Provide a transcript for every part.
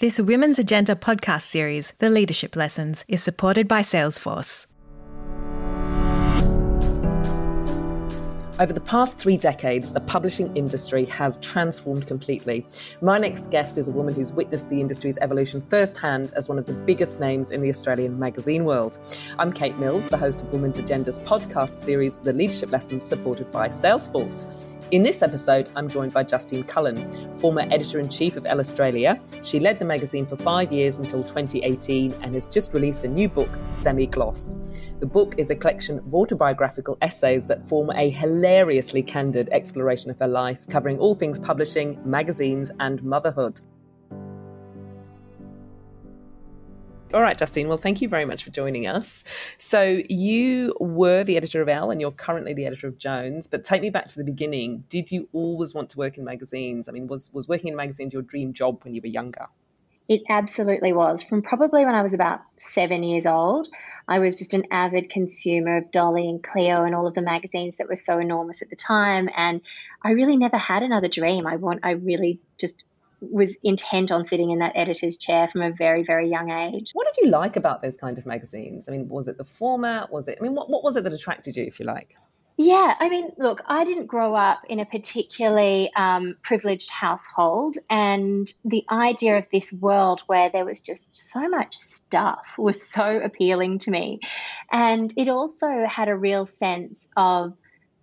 This Women's Agenda podcast series, The Leadership Lessons, is supported by Salesforce. Over the past three decades, the publishing industry has transformed completely. My next guest is a woman who's witnessed the industry's evolution firsthand as one of the biggest names in the Australian magazine world. I'm Kate Mills, the host of Women's Agenda's podcast series, The Leadership Lessons, supported by Salesforce. In this episode, I'm joined by Justine Cullen, former editor in chief of Elle Australia. She led the magazine for five years until 2018 and has just released a new book, Semi Gloss. The book is a collection of autobiographical essays that form a hilariously candid exploration of her life, covering all things publishing, magazines, and motherhood. All right, Justine. Well, thank you very much for joining us. So, you were the editor of Elle and you're currently the editor of Jones, but take me back to the beginning. Did you always want to work in magazines? I mean, was, was working in magazines your dream job when you were younger? It absolutely was. From probably when I was about seven years old, I was just an avid consumer of Dolly and Cleo and all of the magazines that were so enormous at the time. And I really never had another dream. I want, I really just was intent on sitting in that editor's chair from a very, very young age. What did you like about those kind of magazines? I mean, was it the format? Was it, I mean, what, what was it that attracted you, if you like? Yeah, I mean, look, I didn't grow up in a particularly um, privileged household, and the idea of this world where there was just so much stuff was so appealing to me. And it also had a real sense of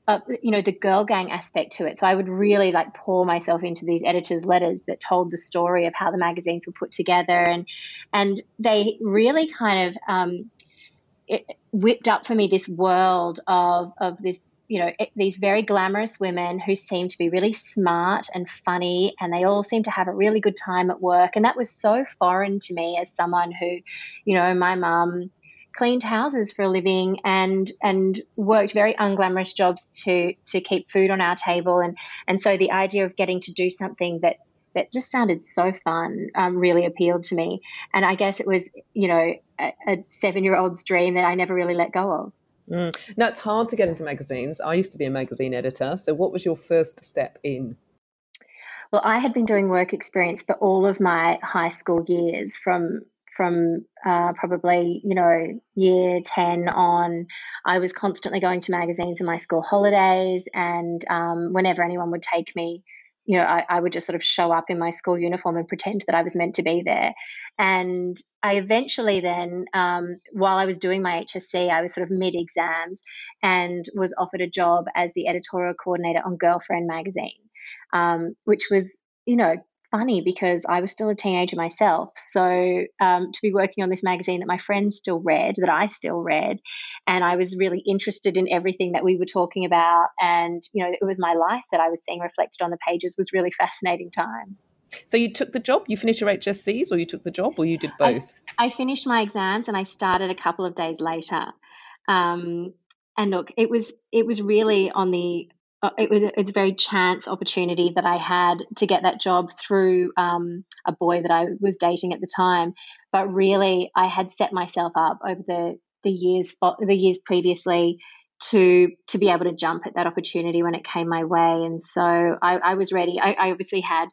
uh, you know the girl gang aspect to it. So i would really like pour myself into these editors letters that told the story of how the magazines were put together. And and they really kind of um, whipped up for me this world of of this you know it, these very glamorous women who seem to be really smart and funny and they all seem to have a really good time at work. And that was so foreign to me as someone who you know my mum cleaned houses for a living and and worked very unglamorous jobs to to keep food on our table. And and so the idea of getting to do something that that just sounded so fun um, really appealed to me. And i guess it was you know a, a seven year old's dream that i never really let go of. Mm. now it's hard to get into magazines. I used to be a magazine editor. So what was your first step in? Well, I had been doing work experience for all of my high school years from from uh, probably you know year 10 on i was constantly going to magazines in my school holidays and um, whenever anyone would take me you know I, I, would just sort of show up in my school uniform and pretend that i was meant to be there. And i eventually then um, while i was doing my hsc i was sort of mid exams and was offered a job as the editorial coordinator on girlfriend magazine um, which was you know funny because I was still a teenager myself. So um, to be working on this magazine that my friends still read, that I still read, and I was really interested in everything that we were talking about, and you know, it was my life that I was seeing reflected on the pages was really fascinating time. So you took the job, you finished your HSCs, or you took the job, or you did both? I, I finished my exams and I started a couple of days later. Um, and look, it was it was really on the it was it's a very chance opportunity that I had to get that job through um, a boy that I was dating at the time. But really, I had set myself up over the the years the years previously to to be able to jump at that opportunity when it came my way. And so I, I was ready. I, I obviously had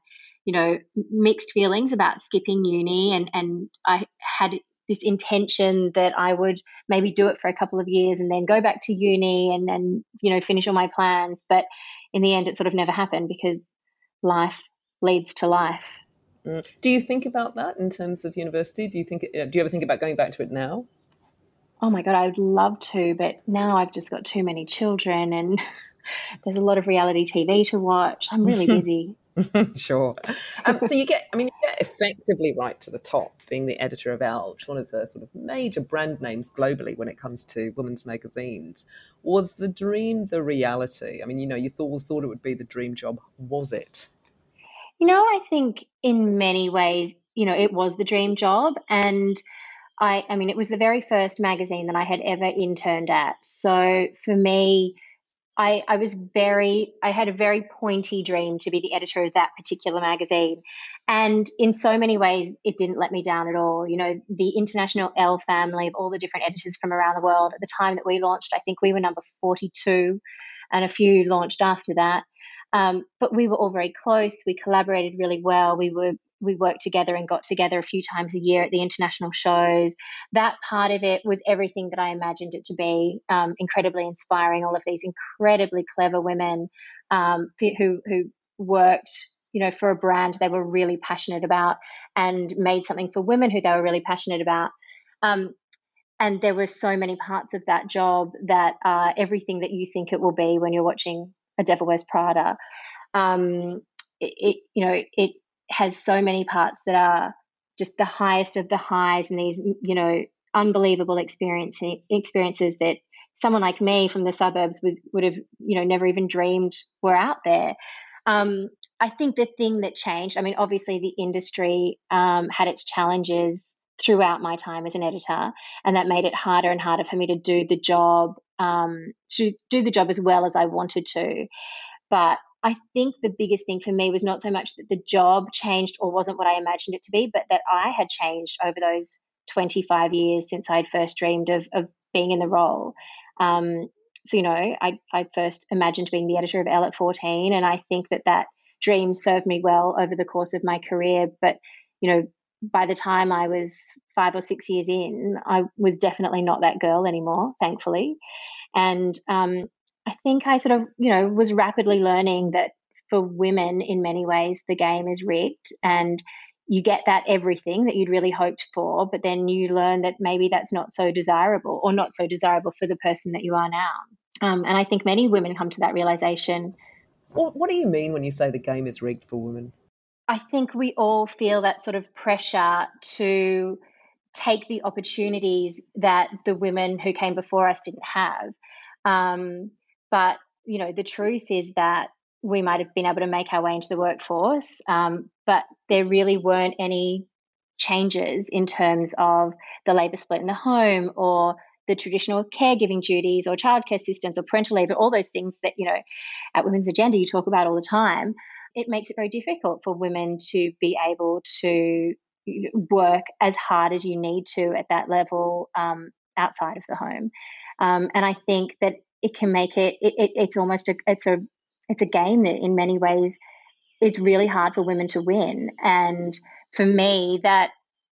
you know mixed feelings about skipping uni, and and I had this intention that I would maybe do it for a couple of years and then go back to uni and then you know finish all my plans. But in the end, it sort of never happened because life leads to life. Mm. Do you think about that in terms of university? Do you think? Do you ever think about going back to it now? Oh my god, I would love to, but now I've just got too many children and there's a lot of reality TV to watch. I'm really busy. sure. Um, so you get, I mean, effectively right to the top, being the editor of Elle, one of the sort of major brand names globally when it comes to women's magazines. Was the dream the reality? I mean, you know, you always thought it would be the dream job. Was it? You know, I think in many ways, you know, it was the dream job, and I, I mean, it was the very first magazine that I had ever interned at. So for me I, I was very, I had a very pointy dream to be the editor of that particular magazine. And in so many ways, it didn't let me down at all. You know, the international Elle family of all the different editors from around the world, at the time that we launched, I think we were number 42, and a few launched after that. Um, but we were all very close. We collaborated really well. We were we worked together and got together a few times a year at the international shows. That part of it was everything that I imagined it to be. Um, incredibly inspiring. All of these incredibly clever women um, who who worked, you know, for a brand they were really passionate about and made something for women who they were really passionate about. Um, and there were so many parts of that job that are everything that you think it will be when you're watching a Devil Wears Prada. Um, it, it, you know, it has so many parts that are just the highest of the highs and these, you know, unbelievable experience, experiences that someone like me from the suburbs was, would have, you know, never even dreamed were out there. Um, I think the thing that changed, I mean, obviously the industry um, had its challenges throughout my time as an editor, and that made it harder and harder for me to do the job, um, to do the job as well as I wanted to. But I think the biggest thing for me was not so much that the job changed or wasn't what I imagined it to be, but that I had changed over those 25 years since I'd first dreamed of, of being in the role. Um, so, you know, I, I first imagined being the editor of Elle at 14, and I think that that dream served me well over the course of my career. But, you know, by the time I was five or six years in, I was definitely not that girl anymore, thankfully. And um, I think I sort of, you know, was rapidly learning that for women, in many ways, the game is rigged and you get that everything that you'd really hoped for, but then you learn that maybe that's not so desirable or not so desirable for the person that you are now. Um, and I think many women come to that realization. what do you mean when you say the game is rigged for women? I think we all feel that sort of pressure to take the opportunities that the women who came before us didn't have. Um, but you know, the truth is that we might have been able to make our way into the workforce, um, but there really weren't any changes in terms of the labour split in the home or the traditional caregiving duties or childcare systems or parental leave, all those things that, you know, at Women's Agenda you talk about all the time. It makes it very difficult for women to be able to work as hard as you need to at that level um, outside of the home. Um, and I think that it can make it, it, it it's almost a it's a it's a game that in many ways it's really hard for women to win. And for me, that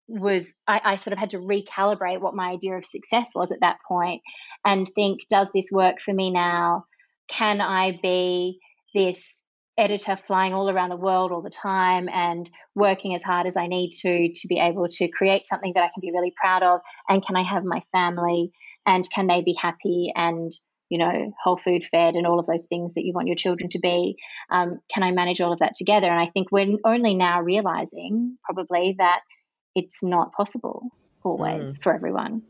was I, I, sort of had to recalibrate what my idea of success was at that point and think, does this work for me now? Can I be this editor flying all around the world all the time and working as hard as I need to to be able to create something that I can be really proud of? And can I have my family and can they be happy and you know, whole food fed and all of those things that you want your children to be. Um, can I manage all of that together? And I think we're only now realizing probably that it's not possible always mm. for everyone.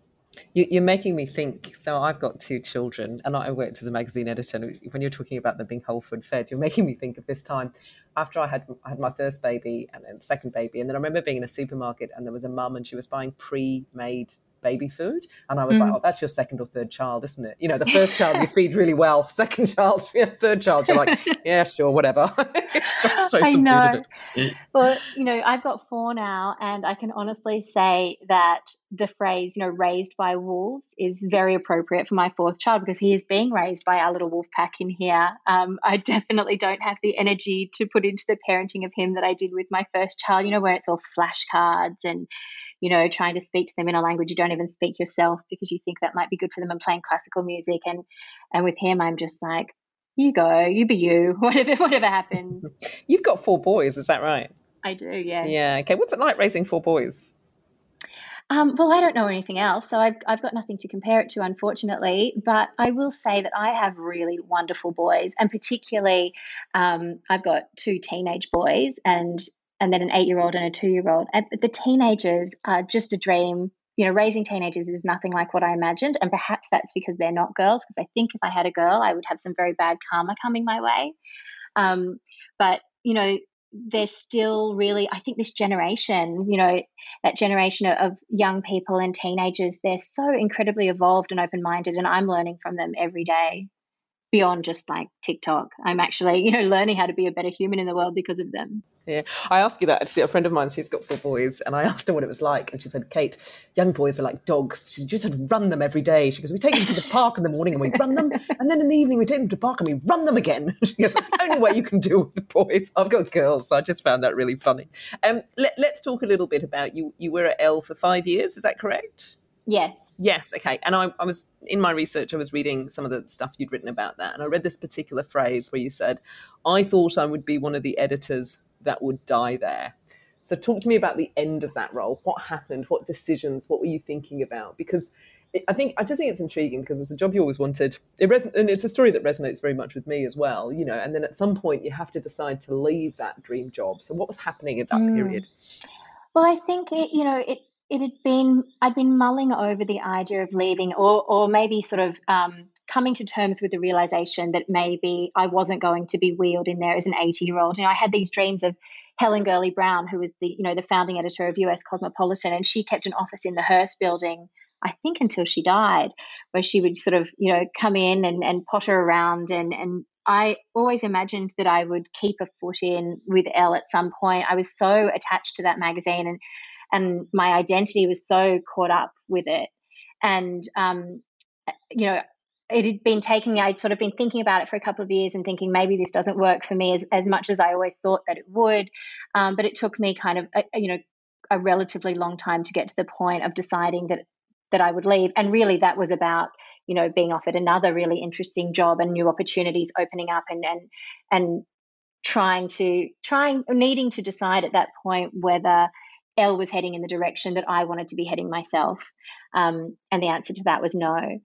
You, are making me think. So I've got two children, and I worked as a magazine editor. And when you're talking about them being whole food fed, you're making me think of this time after I had I had my first baby and then second baby, and then I remember being in a supermarket and there was a mum and she was buying pre-made baby food. And I was mm. like, oh, that's your second or third child, isn't it? You know, the first child you feed really well, second child, yeah, third child, you're like, yeah, sure, whatever. I know. well, you know, I've got four now, and I can honestly say that the phrase, you know, raised by wolves is very appropriate for my fourth child because he is being raised by our little wolf pack in here. Um, I definitely don't have the energy to put into the parenting of him that I did with my first child, you know, where it's all flashcards and you know, trying to speak to them in a language you don't even speak yourself because you think that might be good for them and playing classical music. And and with him, I'm just like, you go, you be you, whatever whatever happens. You've got four boys, is that right? I do, yeah. Yeah. Okay. What's it like raising four boys? Um, well, I don't know anything else, so I've, I've got nothing to compare it to, unfortunately. But I will say that I have really wonderful boys, and particularly, um, I've got two teenage boys, and and then an eight year old and a two year old. The teenagers are just a dream. You know, raising teenagers is nothing like what I imagined. And perhaps that's because they're not girls, because I think if I had a girl, I would have some very bad karma coming my way. Um, but, you know, they're still really, I think this generation, you know, that generation of young people and teenagers, they're so incredibly evolved and open minded. And I'm learning from them every day. Beyond just like TikTok. I'm actually, you know, learning how to be a better human in the world because of them. Yeah, I asked you that actually. A friend of mine, she's got four boys, and I asked her what it was like, and she said, "Kate, young boys are like dogs. She just had run them every day." She goes, "We take them to the park in the morning and we run them, and then in the evening we take them to the park and we run them again." She goes, "That's the only way you can deal with the boys." I've got girls, so I just found that really funny. Um, let, let's talk a little bit about you. You were at Elle for five years, is that correct? Yes. Yes. Okay. And I, I, was in my research, I was reading some of the stuff you'd written about that. And I read this particular phrase where you said, I thought I would be one of the editors that would die there. So, talk to me about the end of that role. What happened? What decisions? What were you thinking about? Because I think I just think it's intriguing because it was a job you always wanted. It res- and it's a story that resonates very much with me as well. You know, and then at some point you have to decide to leave that dream job. So, what was happening at that mm. period? Well, I think it, you know it it had been I'd been mulling over the idea of leaving, or or maybe sort of um, coming to terms with the realization that maybe I wasn't going to be wheeled in there as an 80 year old. You know, I had these dreams of Helen Gurley Brown, who was the you know the founding editor of US Cosmopolitan, and she kept an office in the Hearst building. I think until she died, where she would sort of, you know, come in and, and potter around and, and I always imagined that I would keep a foot in with Elle at some point. I was so attached to that magazine and and my identity was so caught up with it. And, um, you know, it had been taking I'd sort of been thinking about it for a couple of years and thinking maybe this doesn't work for me as, as much as I always thought that it would. Um, but it took me kind of, a, you know, a relatively long time to get to the point of deciding that that I would leave. And really that was about, you know, being offered another really interesting job and new opportunities opening up and and and trying to trying needing to decide at that point whether Elle was heading in the direction that I wanted to be heading myself. Um, and the answer to that was no.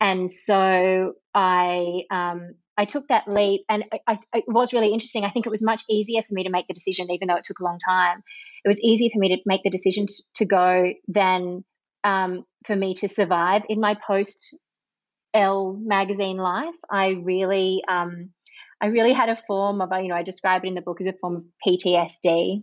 And so I um, I took that leap, and I, I, it was really interesting. I think it was much easier for me to make the decision, even though it took a long time. It was easier for me to make the decision to, to go than um, for me to survive in my post Elle magazine life. I really um, I really had a form of, you know, I describe it in the book as a form of PTSD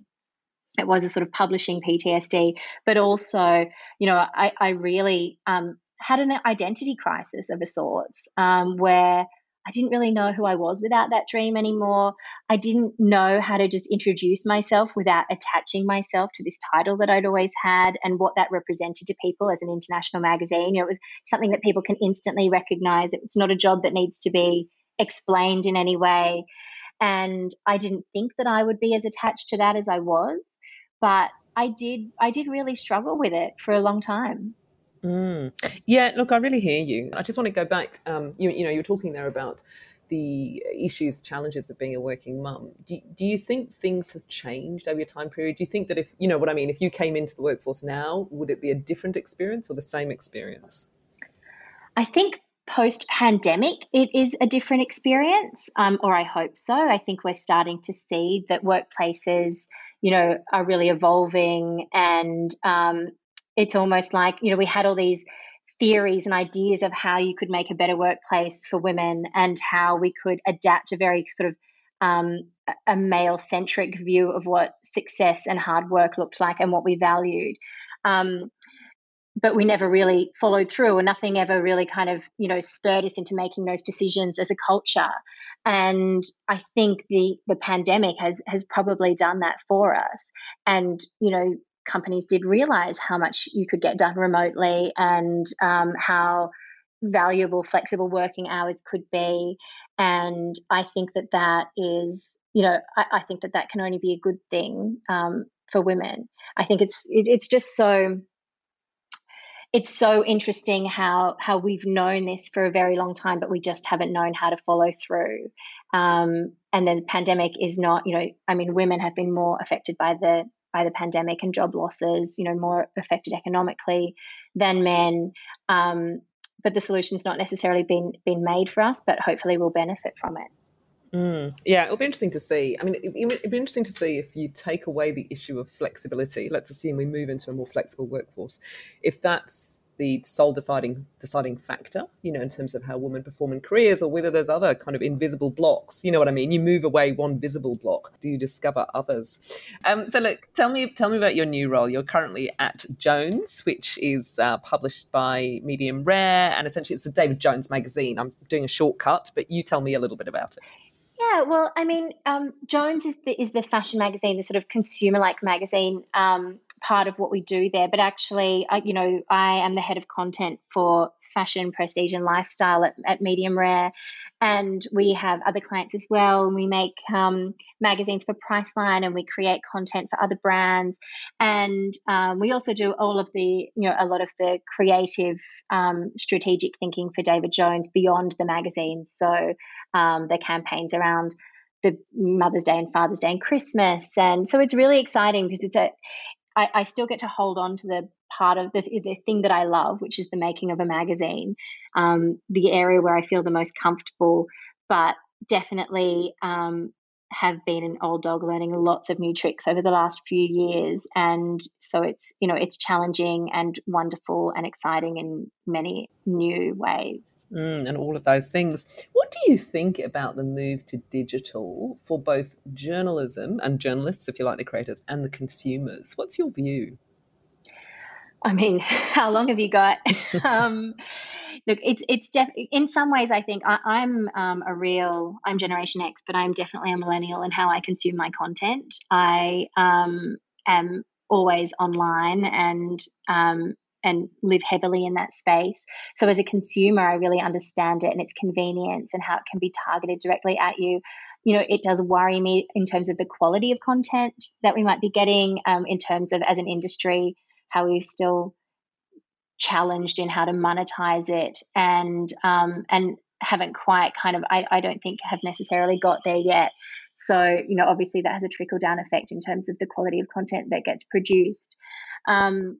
it was a sort of publishing PTSD, but also, you know, I, I really um, had an identity crisis of a sorts um, where I didn't really know who I was without that dream anymore. I didn't know how to just introduce myself without attaching myself to this title that I'd always had and what that represented to people as an international magazine. You know, it was something that people can instantly recognize. It's not a job that needs to be explained in any way. And I didn't think that I would be as attached to that as I was but I did I did really struggle with it for a long time. Mm. Yeah, look, I really hear you. I just want to go back. Um, you, you know, you were talking there about the issues, challenges of being a working mum. Do, do you think things have changed over your time period? Do you think that if, you know what I mean, if you came into the workforce now, would it be a different experience or the same experience? I think post pandemic, it is a different experience, um, or I hope so. I think we're starting to see that workplaces you know, are really evolving. And um, it's almost like, you know, we had all these theories and ideas of how you could make a better workplace for women and how we could adapt a very sort of um, a male centric view of what success and hard work looked like and what we valued. Um, but we never really followed through, and nothing ever really kind of, you know, spurred us into making those decisions as a culture. And I think the the pandemic has has probably done that for us. And you know, companies did realize how much you could get done remotely and um, how valuable flexible working hours could be. And I think that that is, you know, I, I think that that can only be a good thing um, for women. I think it's it, it's just so it's so interesting how how we've known this for a very long time, but we just haven't known how to follow through. Um, and then the pandemic is not, you know, I mean, women have been more affected by the by the pandemic and job losses, you know, more affected economically than men. Um, but the solution's not necessarily been been made for us, but hopefully we'll benefit from it. Mm, yeah, it'll be interesting to see. I mean, it, it'd be interesting to see if you take away the issue of flexibility. Let's assume we move into a more flexible workforce. If that's the sole deciding deciding factor, you know, in terms of how women perform in careers, or whether there's other kind of invisible blocks. You know what I mean? You move away one visible block, do you discover others? Um, so, look, tell me, tell me about your new role. You're currently at Jones, which is uh, published by Medium Rare, and essentially it's the David Jones magazine. I'm doing a shortcut, but you tell me a little bit about it. Yeah, well, I mean, um, Jones is the is the fashion magazine, the sort of consumer like magazine um, part of what we do there. But actually, I, you know, I am the head of content for fashion, prestige, and lifestyle at, at Medium Rare. And we have other clients as well. We make um, magazines for Priceline and we create content for other brands. And um, we also do all of the, you know, a lot of the creative, um, strategic thinking for David Jones beyond the magazines. So um, the campaigns around the Mother's Day and Father's Day and Christmas. And so it's really exciting because it's a, I, I still get to hold on to the part of the, the thing that I love, which is the making of a magazine, um, the area where I feel the most comfortable, but definitely um, have been an old dog learning lots of new tricks over the last few years. And so it's, you know, it's challenging and wonderful and exciting in many new ways. Mm, and all of those things. What do you think about the move to digital for both journalism and journalists, if you like the creators, and the consumers? What's your view? I mean, how long have you got? um, look, it's it's def- in some ways. I think I, am um, a real. I'm Generation X, but I'm definitely a millennial in how I consume my content. I um, am always online and um, and live heavily in that space. So as a consumer, I really understand it and its convenience and how it can be targeted directly at you. You know, it does worry me in terms of the quality of content that we might be getting. Um, in terms of as an industry how we're still challenged in how to monetize it and um, and haven't quite kind of I, I don't think have necessarily got there yet so you know obviously that has a trickle down effect in terms of the quality of content that gets produced um,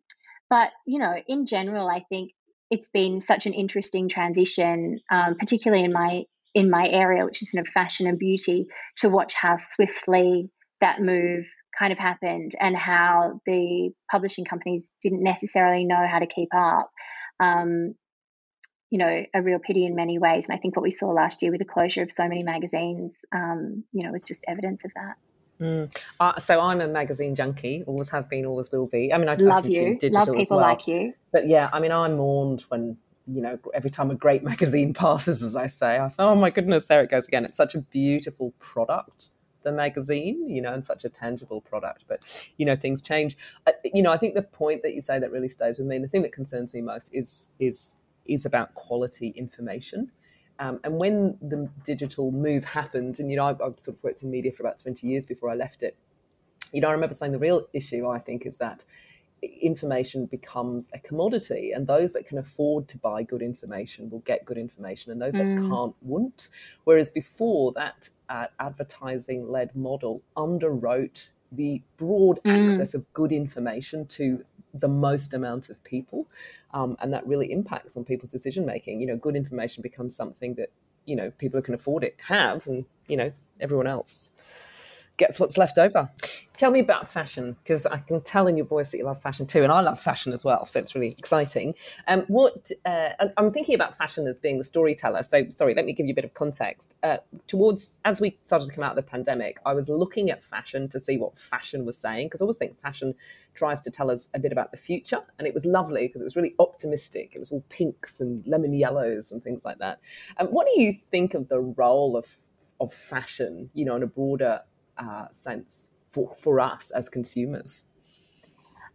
but you know in general i think it's been such an interesting transition um, particularly in my in my area which is sort of fashion and beauty to watch how swiftly that move kind of happened and how the publishing companies didn't necessarily know how to keep up. Um, you know, a real pity in many ways. And I think what we saw last year with the closure of so many magazines, um, you know, was just evidence of that. Mm. Uh, so I'm a magazine junkie, always have been, always will be. I mean, I love I you, love people well. like you. But yeah, I mean, I mourned when you know every time a great magazine passes, as I say, I say, oh my goodness, there it goes again. It's such a beautiful product the magazine, you know, and such a tangible product. But, you know, things change. you know, I think the point that you say that really stays with me, and the thing that concerns me most is is is about quality information. Um, and when the digital move happened, and you know, I've, I've, sort of worked in media for about 20 years before I left it. You know, I remember saying the real issue, I think, is that information becomes a commodity and those that can afford to buy good information will get good information and those mm. that can't won't whereas before that uh, advertising led model underwrote the broad mm. access of good information to the most amount of people um, and that really impacts on people's decision making. You know good information becomes something that you know people who can afford it have and you know everyone else gets what's left over. Tell me about fashion because I can tell in your voice that you love fashion too, and I love fashion as well, so it's really exciting. Um, what uh, I'm thinking about fashion as being the storyteller. So, sorry, let me give you a bit of context. Uh, towards as we started to come out of the pandemic, I was looking at fashion to see what fashion was saying because I always think fashion tries to tell us a bit about the future, and it was lovely because it was really optimistic. It was all pinks and lemon yellows and things like that. Um, what do you think of the role of of fashion, you know, in a broader uh, sense for, for us as consumers?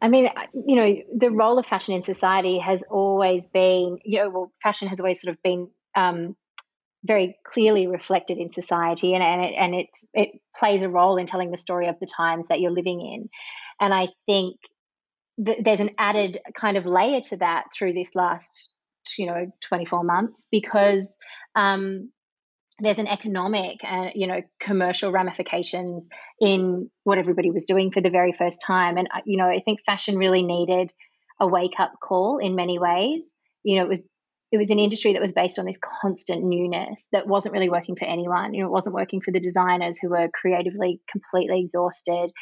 I mean, you know, the role of fashion in society has always been, you know, well, fashion has always sort of been um, very clearly reflected in society, and and it and it it plays a role in telling the story of the times that you're living in. And I think th- there's an added kind of layer to that through this last, you know, 24 months because um, there's an economic and uh, you know commercial ramifications in what everybody was doing for the very first time and uh, you know i think fashion really needed a wake up call in many ways you know it was it was an industry that was based on this constant newness that wasn't really working for anyone you know it wasn't working for the designers who were creatively completely exhausted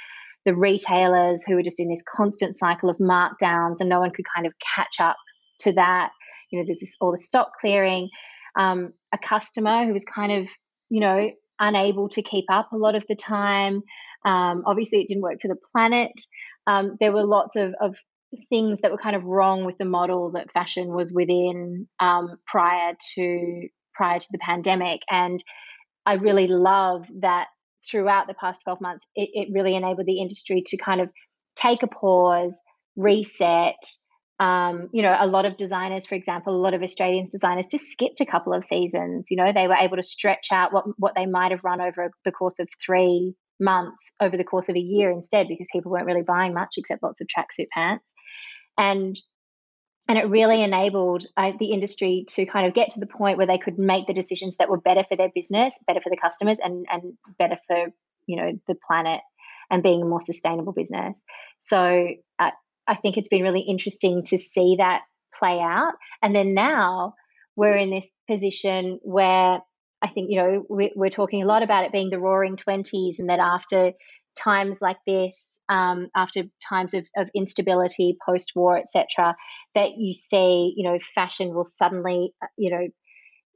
the retailers who were just in this constant cycle of markdowns and no one could kind of catch up to that. You know, there's this, all the stock clearing. Um, a customer who was kind of, you know, unable to keep up a lot of the time. Um, obviously, it didn't work for the planet. Um, there were lots of, of things that were kind of wrong with the model that fashion was within um, prior to prior to the pandemic, and I really love that throughout the past 12 months, it, it really enabled the industry to kind of take a pause, reset. Um, you know, a lot of designers, for example, a lot of Australian designers just skipped a couple of seasons. You know, they were able to stretch out what what they might have run over the course of three months over the course of a year instead, because people weren't really buying much except lots of tracksuit pants, and and it really enabled uh, the industry to kind of get to the point where they could make the decisions that were better for their business, better for the customers, and and better for you know the planet and being a more sustainable business. So I think it's been really interesting to see that play out. And then now we're in this position where I think, you know, we, are talking a lot about it being the roaring 20s and that after times like this, um, after times of, of instability, post war, etc., that you see, you know, fashion will suddenly, uh, you know,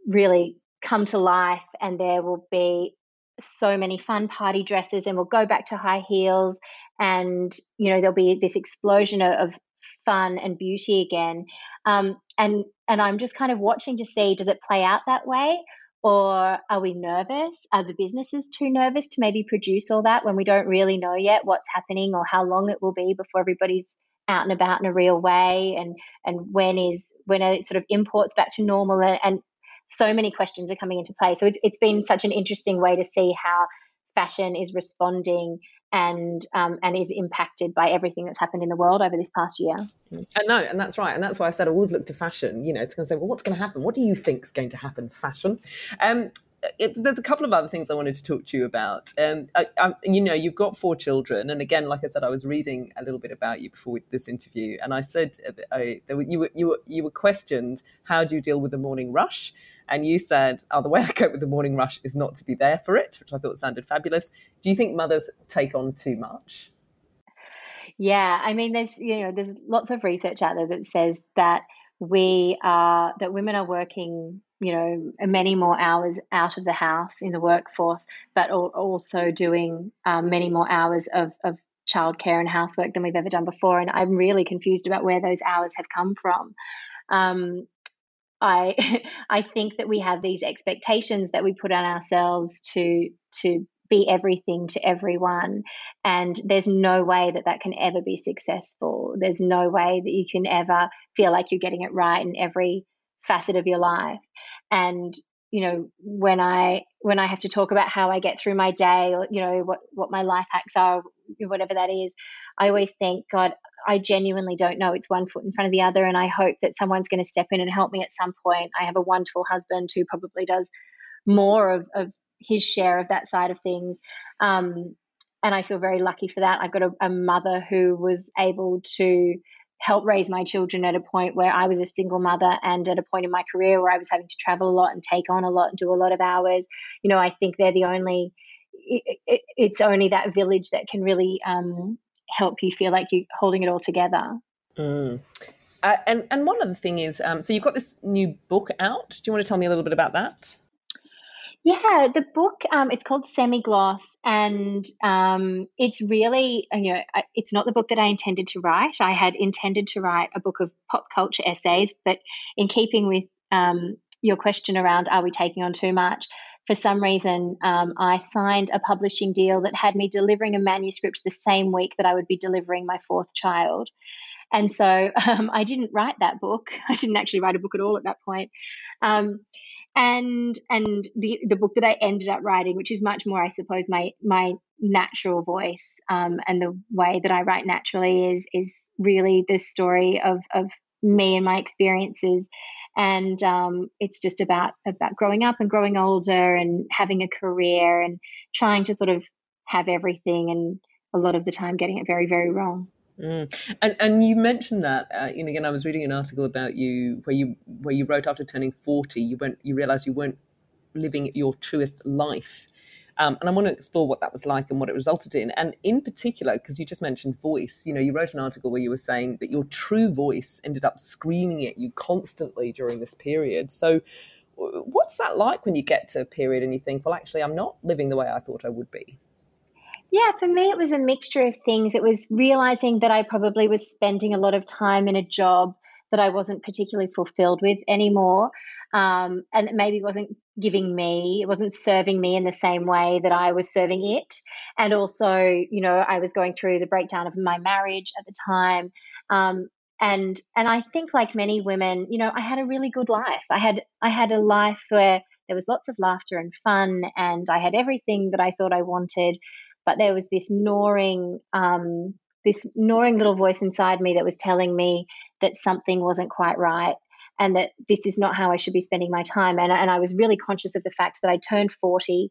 really come to life and there will be so many fun party dresses and we'll go back to high heels and you know there'll be this explosion of, fun and beauty again. Um, and and i'm just kind of watching to see does it play out that way? Or are we nervous? Are the businesses too nervous to maybe produce all that when we don't really know yet what's happening or how long it will be before everybody's out and about in a real way? And and when is when it sort of imports back to normal? And, and so many questions are coming into play. So it, has been such an interesting way to see how fashion is responding and um, and is impacted by everything that's happened in the world over this past year. And no, and that's right, and that's why I said I always look to fashion. You know, it's going to say, well, what's going to happen? What do you think is going to happen? Fashion. Um, it, there's a couple of other things I wanted to talk to you about. Um, I, I, you know, you've got four children, and again, like I said, I was reading a little bit about you before this interview, and I said uh, I, you were you were you were questioned how do you deal with the morning rush, and you said, oh, the way I cope with the morning rush is not to be there for it, which I thought sounded fabulous. Do you think mothers take on too much? Yeah, I mean, there's you know, there's lots of research out there that says that we are that women are working you know many more hours out of the house in the workforce, but also doing um, many more hours of, of childcare and housework than we've ever done before. And I'm really confused about where those hours have come from. Um, I I think that we have these expectations that we put on ourselves to to be everything to everyone and there's no way that that can ever be successful. There's no way that you can ever feel like you're getting it right in every facet of your life. And you know when i when i have to talk about how i get through my day or you know what what my life hacks are whatever that is i always think god i genuinely don't know. It's one foot in front of the other and i hope that someone's going to step in and help me at some point. I have a wonderful husband who probably does more of, of his share of that side of things um, and i feel very lucky for that. I've got a, a mother who was able to help raise my children at a point where I was a single mother and at a point in my career where I was having to travel a lot and take on a lot and do a lot of hours. You know, I think they're the only, it, it, it's only that village that can really um, help you feel like you're holding it all together. Mm. Uh, and and one other thing is, um, so you've got this new book out. Do you want to tell me a little bit about that? Yeah, the book um, it's called Semi Gloss, and um, it's really uh, you know it's not the book that I intended to write. I had intended to write a book of pop culture essays, but in keeping with um, your question around are we taking on too much, for some reason um, I signed a publishing deal that had me delivering a manuscript the same week that I would be delivering my fourth child. And so um, I didn't write that book. I didn't actually write a book at all at that point. Um, and and the the book that I ended up writing, which is much more, I suppose, my my natural voice um, and the way that I write naturally is is really the story of of me and my experiences, and um, it's just about about growing up and growing older and having a career and trying to sort of have everything and a lot of the time getting it very very wrong. Mm. And and you mentioned that uh, again I was reading an article about you where you where you wrote after turning forty you went you realised you weren't living your truest life. Um, and I want to explore what that was like and what it resulted in. And in particular, because you just mentioned voice, you know, you wrote an article where you were saying that your true voice ended up screaming at you constantly during this period. So, what's that like when you get to a period and you think, well, actually, I'm not living the way I thought I would be? Yeah, for me, it was a mixture of things. It was realizing that I probably was spending a lot of time in a job that I wasn't particularly fulfilled with anymore. Um, and maybe wasn't giving me, it wasn't serving me in the same way that I was serving it. And also, you know, I was going through the breakdown of my marriage at the time. Um, and and I think like many women, you know, I had a really good life. I had I had a life where there was lots of laughter and fun, and I had everything that I thought I wanted. But there was this gnawing, um, this gnawing little voice inside me that was telling me that something wasn't quite right and that this is not how I should be spending my time. And, and I was really conscious of the fact that I turned 40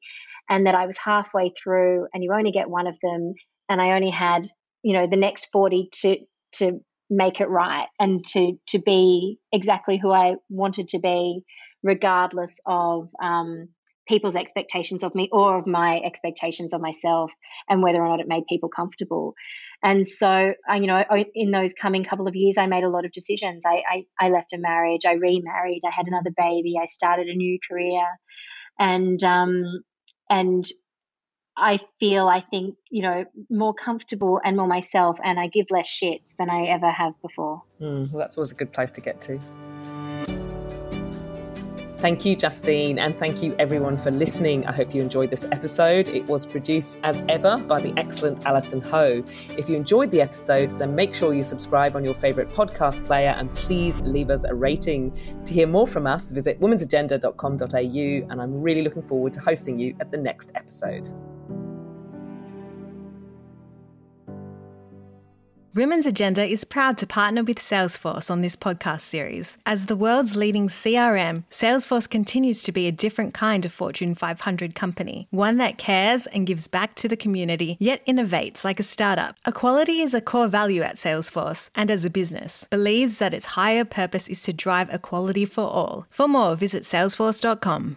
and that I was halfway through and you only get one of them. And I only had, you know, the next 40 to, to make it right and to, to be exactly who I wanted to be, regardless of, um, people's expectations of me or of my expectations of myself and whether or not it made people comfortable. And so, you know, in those coming couple of years, I made a lot of decisions. I, I, I left a marriage, I remarried, I had another baby, I started a new career. And, um, and I feel, I think, you know, more comfortable and more myself, and I give less shits than I ever have before. Mm, well, that's always a good place to get to. Thank you, Justine, and thank you everyone for listening. I hope you enjoyed this episode. It was produced as ever by the excellent Alison Ho. If you enjoyed the episode, then make sure you subscribe on your favourite podcast player and please leave us a rating. To hear more from us, visit womensagenda.com.au, and I'm really looking forward to hosting you at the next episode. Women's Agenda is proud to partner with Salesforce on this podcast series. As the world's leading CRM, Salesforce continues to be a different kind of Fortune 500 company, one that cares and gives back to the community, yet innovates like a startup. Equality is a core value at Salesforce, and as a business, believes that its higher purpose is to drive equality for all. For more, visit salesforce.com.